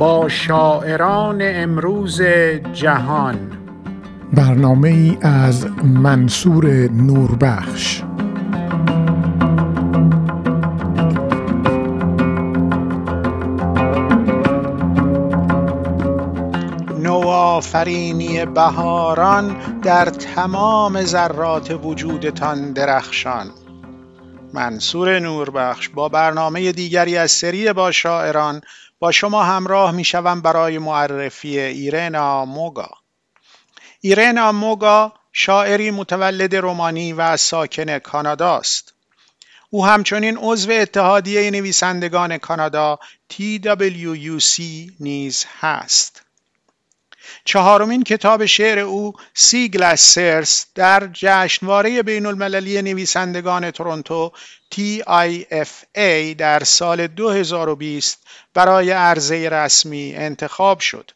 با شاعران امروز جهان. برنامه ای از منصور نوربخش. نوآفرینی بهاران در تمام ذرات وجودتان درخشان. منصور نوربخش با برنامه دیگری از سری با شاعران با شما همراه می شوم برای معرفی ایرنا موگا. ایرنا موگا شاعری متولد رومانی و ساکن کانادا است. او همچنین عضو اتحادیه نویسندگان کانادا TWUC نیز هست. چهارمین کتاب شعر او سی سرس در جشنواره بین المللی نویسندگان تورنتو TIFA در سال 2020 برای عرضه رسمی انتخاب شد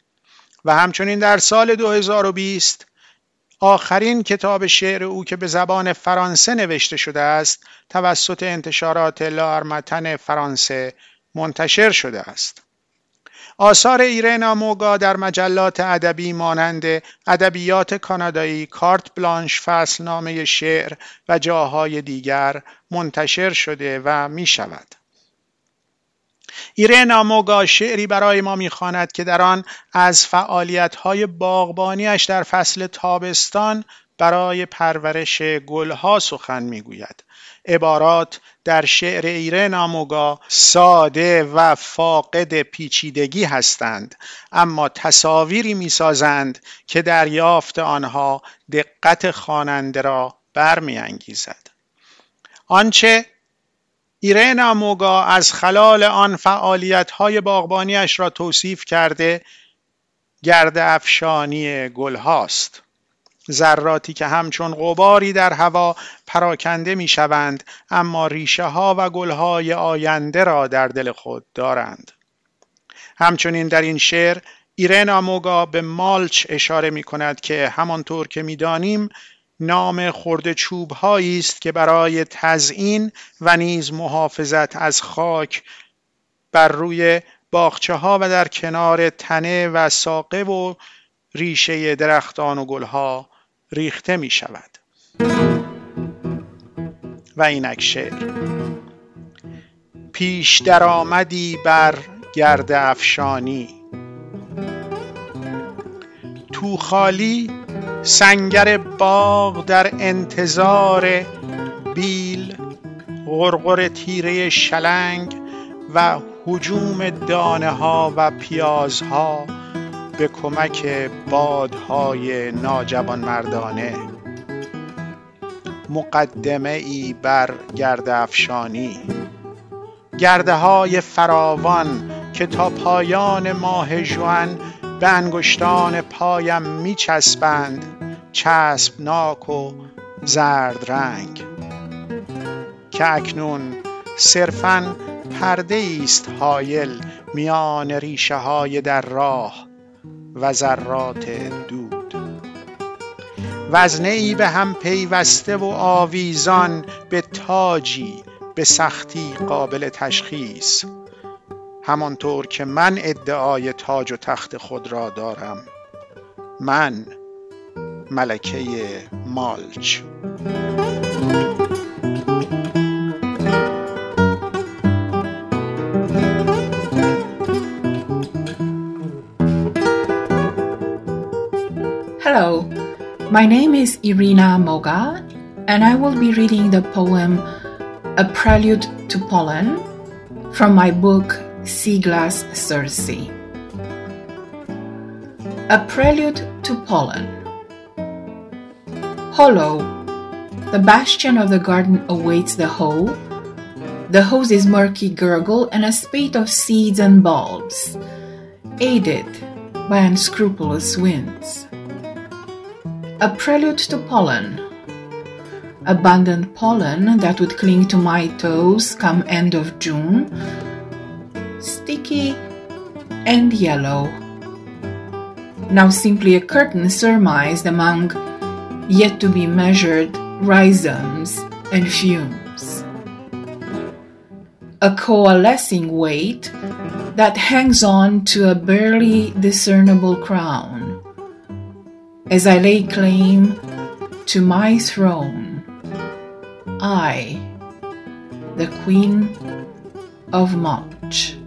و همچنین در سال 2020 آخرین کتاب شعر او که به زبان فرانسه نوشته شده است توسط انتشارات لارمتن فرانسه منتشر شده است. آثار ایرنا موگا در مجلات ادبی مانند ادبیات کانادایی، کارت بلانش، فصلنامه شعر و جاهای دیگر منتشر شده و می شود. ایرنا موگا شعری برای ما می‌خواند که در آن از فعالیت‌های باغبانیش در فصل تابستان برای پرورش گلها سخن می‌گوید عبارات در شعر ایره ناموگا ساده و فاقد پیچیدگی هستند اما تصاویری می‌سازند که دریافت آنها دقت خواننده را برمیانگیزد. آنچه ایره ناموگا از خلال آن فعالیت های باغبانیش را توصیف کرده گرد افشانی گل هاست ذراتی که همچون غباری در هوا پراکنده می شوند اما ریشه ها و گل های آینده را در دل خود دارند. همچنین در این شعر ایرن آموگا به مالچ اشاره می کند که همانطور که می دانیم نام خورده چوب است که برای تزئین و نیز محافظت از خاک بر روی باغچه ها و در کنار تنه و ساقه و ریشه درختان و گلها ریخته می شود. و اینک شعر. پیش درآمدی بر گرد افشانی. تو خالی سنگر باغ در انتظار بیل غرغر تیره شلنگ و حجوم دانه ها و پیازها. به کمک بادهای ناجوان مردانه مقدمه ای بر گرد افشانی. گرده های فراوان که تا پایان ماه جوان به انگشتان پایم می چسبند چسبناک و زرد رنگ. که اکنون صرفا پرده است حایل میان ریشه های در راه. و ذرات دود. وزنه ای به هم پیوسته و آویزان به تاجی به سختی قابل تشخیص. همانطور که من ادعای تاج و تخت خود را دارم. من ملکه مالچ. Hello, my name is Irina Moga, and I will be reading the poem A Prelude to Pollen from my book Sea Glass Circe. A Prelude to Pollen. Hollow, the bastion of the garden awaits the hoe. The hose's murky gurgle and a spate of seeds and bulbs, aided by unscrupulous winds. A prelude to pollen. Abundant pollen that would cling to my toes come end of June. Sticky and yellow. Now simply a curtain surmised among yet to be measured rhizomes and fumes. A coalescing weight that hangs on to a barely discernible crown. As I lay claim to my throne, I, the Queen of Mach.